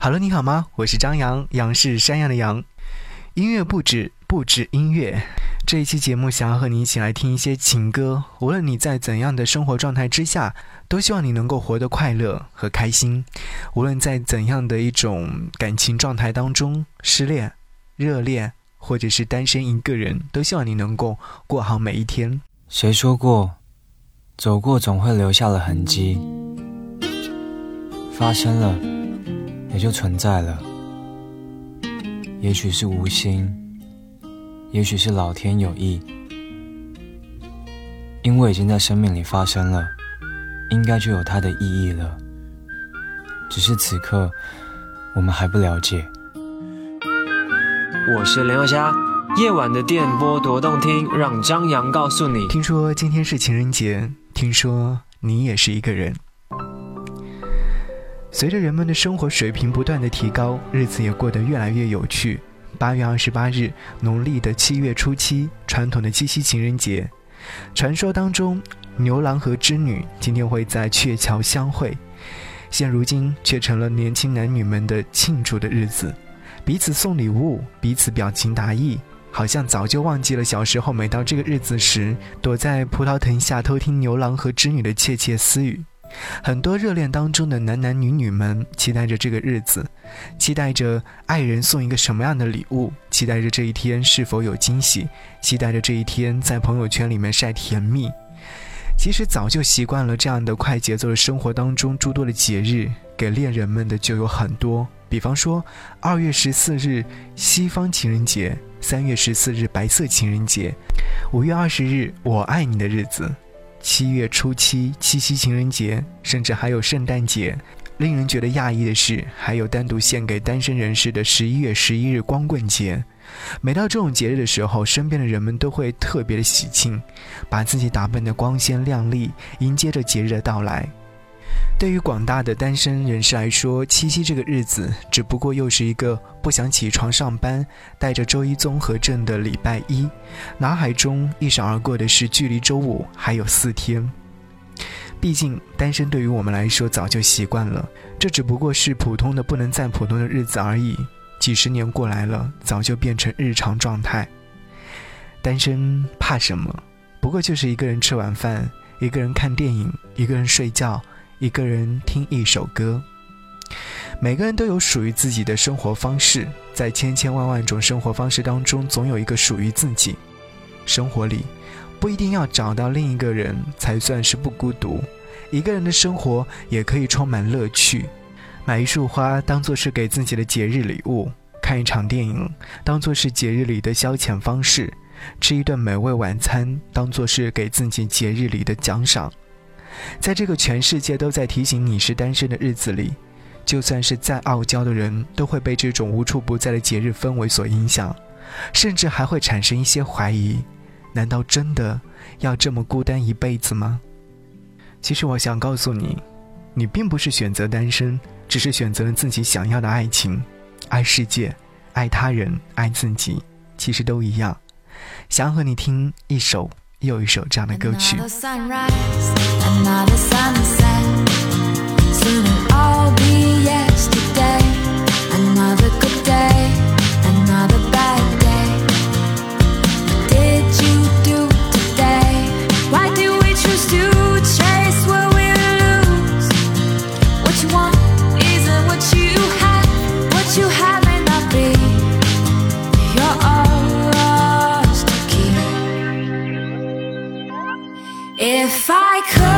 Hello，你好吗？我是张扬，杨是山羊的羊。音乐不止，不止音乐。这一期节目想要和你一起来听一些情歌。无论你在怎样的生活状态之下，都希望你能够活得快乐和开心。无论在怎样的一种感情状态当中，失恋、热恋，或者是单身一个人，都希望你能够过好每一天。谁说过，走过总会留下了痕迹？发生了，也就存在了。也许是无心，也许是老天有意，因为已经在生命里发生了，应该就有它的意义了。只是此刻我们还不了解。我是林宥嘉，夜晚的电波多动听，让张扬告诉你。听说今天是情人节，听说你也是一个人。随着人们的生活水平不断的提高，日子也过得越来越有趣。八月二十八日，农历的七月初七，传统的七夕情人节。传说当中，牛郎和织女今天会在鹊桥相会，现如今却成了年轻男女们的庆祝的日子，彼此送礼物，彼此表情达意，好像早就忘记了小时候每到这个日子时，躲在葡萄藤下偷听牛郎和织女的窃窃私语。很多热恋当中的男男女女们期待着这个日子，期待着爱人送一个什么样的礼物，期待着这一天是否有惊喜，期待着这一天在朋友圈里面晒甜蜜。其实早就习惯了这样的快节奏的生活当中，诸多的节日给恋人们的就有很多，比方说二月十四日西方情人节，三月十四日白色情人节，五月二十日我爱你的日子。七月初七，七夕情人节，甚至还有圣诞节。令人觉得讶异的是，还有单独献给单身人士的十一月十一日光棍节。每到这种节日的时候，身边的人们都会特别的喜庆，把自己打扮得光鲜亮丽，迎接着节日的到来。对于广大的单身人士来说，七夕这个日子只不过又是一个不想起床上班、带着周一综合症的礼拜一，脑海中一闪而过的是距离周五还有四天。毕竟单身对于我们来说早就习惯了，这只不过是普通的不能再普通的日子而已。几十年过来了，早就变成日常状态。单身怕什么？不过就是一个人吃晚饭，一个人看电影，一个人睡觉。一个人听一首歌，每个人都有属于自己的生活方式，在千千万万种生活方式当中，总有一个属于自己。生活里不一定要找到另一个人才算是不孤独，一个人的生活也可以充满乐趣。买一束花当做是给自己的节日礼物，看一场电影当做是节日里的消遣方式，吃一顿美味晚餐当做是给自己节日里的奖赏。在这个全世界都在提醒你是单身的日子里，就算是再傲娇的人，都会被这种无处不在的节日氛围所影响，甚至还会产生一些怀疑：难道真的要这么孤单一辈子吗？其实我想告诉你，你并不是选择单身，只是选择了自己想要的爱情，爱世界，爱他人，爱自己，其实都一样。想和你听一首。又一首这样的歌曲。If I could find I could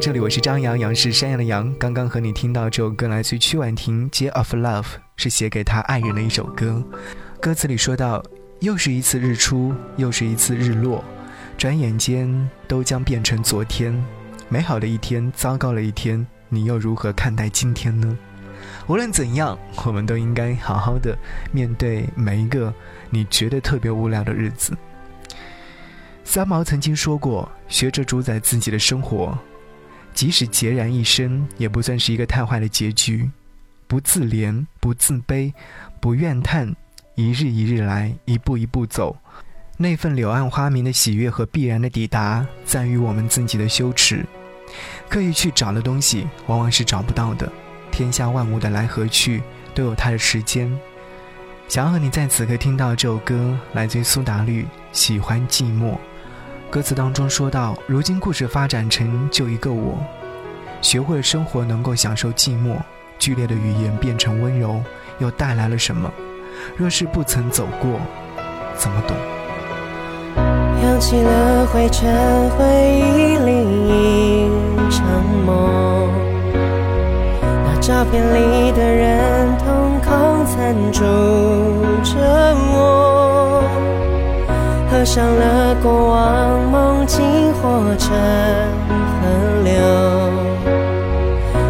这里，我是张阳，阳是山羊的羊。刚刚和你听到这首歌来自于曲婉婷《J of Love》，是写给他爱人的一首歌。歌词里说到：“又是一次日出，又是一次日落，转眼间都将变成昨天。美好的一天，糟糕的一天，你又如何看待今天呢？无论怎样，我们都应该好好的面对每一个你觉得特别无聊的日子。”三毛曾经说过：“学着主宰自己的生活，即使孑然一身，也不算是一个太坏的结局。不自怜，不自卑，不怨叹，一日一日来，一步一步走。那份柳暗花明的喜悦和必然的抵达，在于我们自己的羞耻。刻意去找的东西，往往是找不到的。天下万物的来和去，都有它的时间。想要和你在此刻听到这首歌，来自于苏打绿，《喜欢寂寞》。”歌词当中说到，如今故事发展成就一个我，学会了生活能够享受寂寞，剧烈的语言变成温柔，又带来了什么？若是不曾走过，怎么懂？扬起了灰尘，回忆里一场梦，那照片里的人，瞳孔残住着我。合上了过往，梦境化成河流，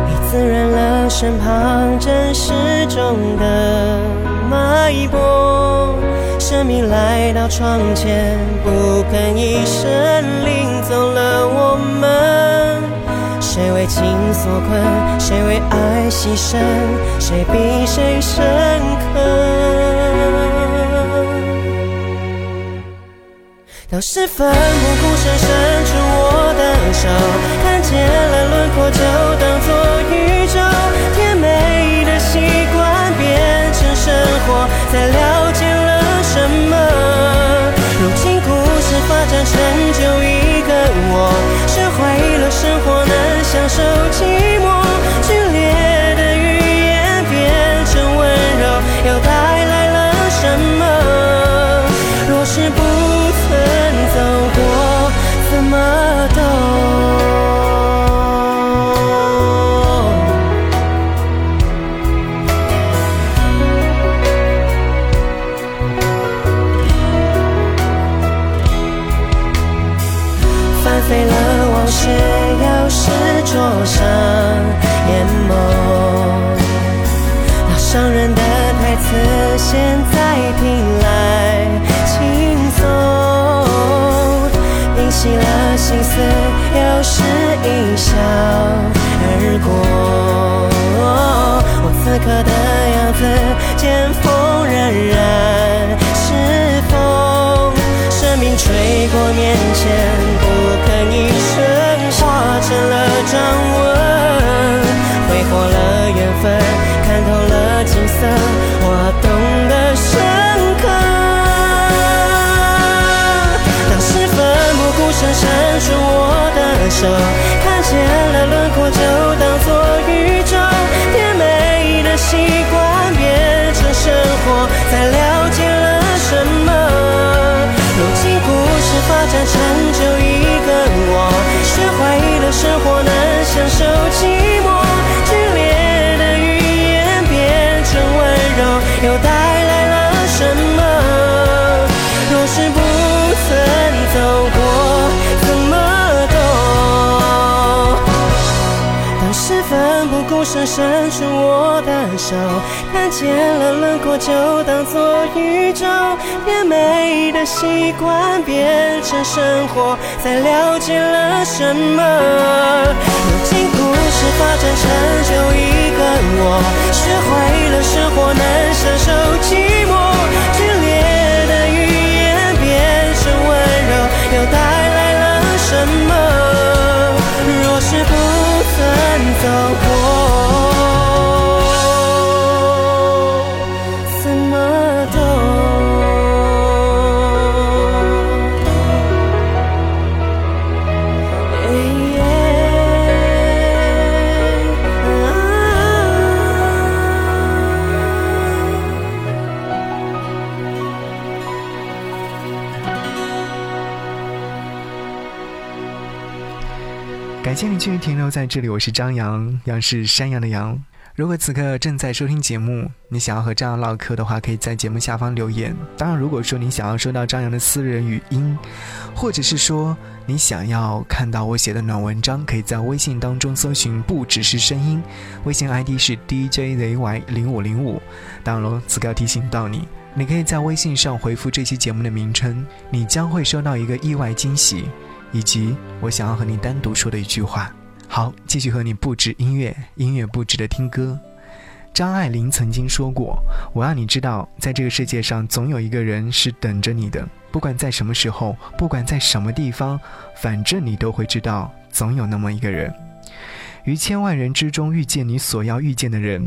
你滋润了身旁真实中的脉搏。生命来到窗前，不吭一声，领走了我们。谁为情所困？谁为爱牺牲？谁比谁深刻？当时奋不顾身伸出我的手，看见了轮廓就当作宇宙。甜美的习惯变成生活，在看见了轮廓，就当作宇宙，甜美的习惯变成。生活才了解了什么？如今故事发展成就一个我，学会了生活能享受寂寞，剧烈的语言变成温柔，又奋不顾身伸出我的手。看见了轮廓，就当作宇宙。甜美的习惯变成生活，才了解了什么。如今故事发展成就一个我，学会了生活能享受寂寞。剧烈的语言变成温柔，又带来了什么？感谢你继续停留在这里，我是张扬，杨是山羊的羊。如果此刻正在收听节目，你想要和张扬唠嗑的话，可以在节目下方留言。当然，如果说你想要收到张扬的私人语音，或者是说你想要看到我写的暖文章，可以在微信当中搜寻“不只是声音”，微信 ID 是 DJZY 零五零五。当然了，此刻要提醒到你，你可以在微信上回复这期节目的名称，你将会收到一个意外惊喜。以及我想要和你单独说的一句话。好，继续和你布置音乐，音乐布置的听歌。张爱玲曾经说过：“我让你知道，在这个世界上，总有一个人是等着你的，不管在什么时候，不管在什么地方，反正你都会知道，总有那么一个人。于千万人之中遇见你所要遇见的人，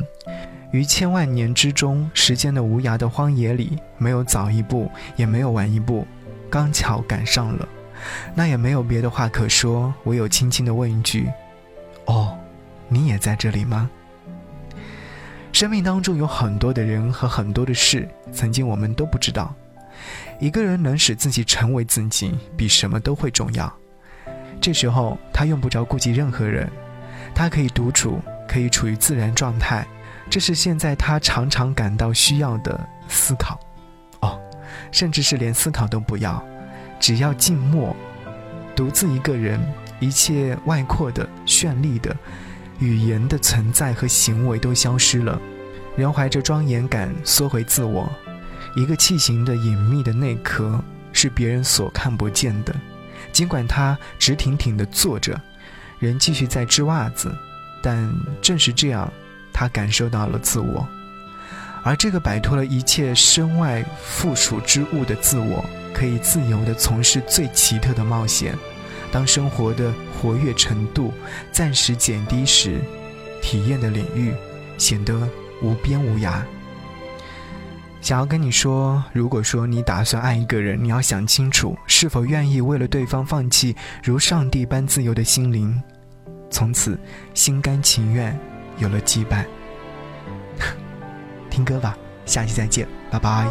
于千万年之中，时间的无涯的荒野里，没有早一步，也没有晚一步，刚巧赶上了。”那也没有别的话可说，唯有轻轻的问一句：“哦，你也在这里吗？”生命当中有很多的人和很多的事，曾经我们都不知道。一个人能使自己成为自己，比什么都会重要。这时候他用不着顾及任何人，他可以独处，可以处于自然状态。这是现在他常常感到需要的思考。哦，甚至是连思考都不要。只要静默，独自一个人，一切外扩的、绚丽的、语言的存在和行为都消失了。人怀着庄严感缩回自我，一个器型的隐秘的内壳是别人所看不见的。尽管他直挺挺地坐着，人继续在织袜子，但正是这样，他感受到了自我。而这个摆脱了一切身外附属之物的自我。可以自由地从事最奇特的冒险。当生活的活跃程度暂时减低时，体验的领域显得无边无涯。想要跟你说，如果说你打算爱一个人，你要想清楚是否愿意为了对方放弃如上帝般自由的心灵，从此心甘情愿有了羁绊。听歌吧，下期再见，拜拜。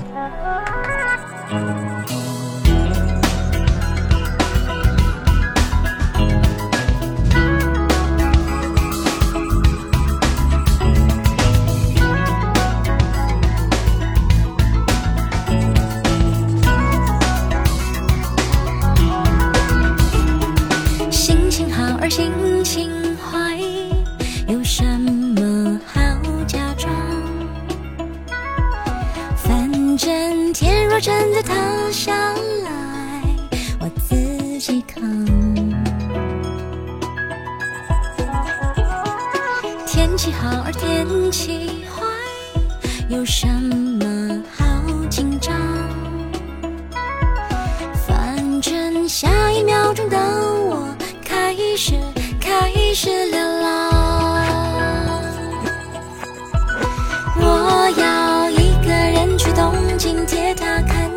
真的塌下来，我自己扛。天气好而天气坏，有什么好紧张？反正下一秒钟的我开始开始流浪。风景铁塔看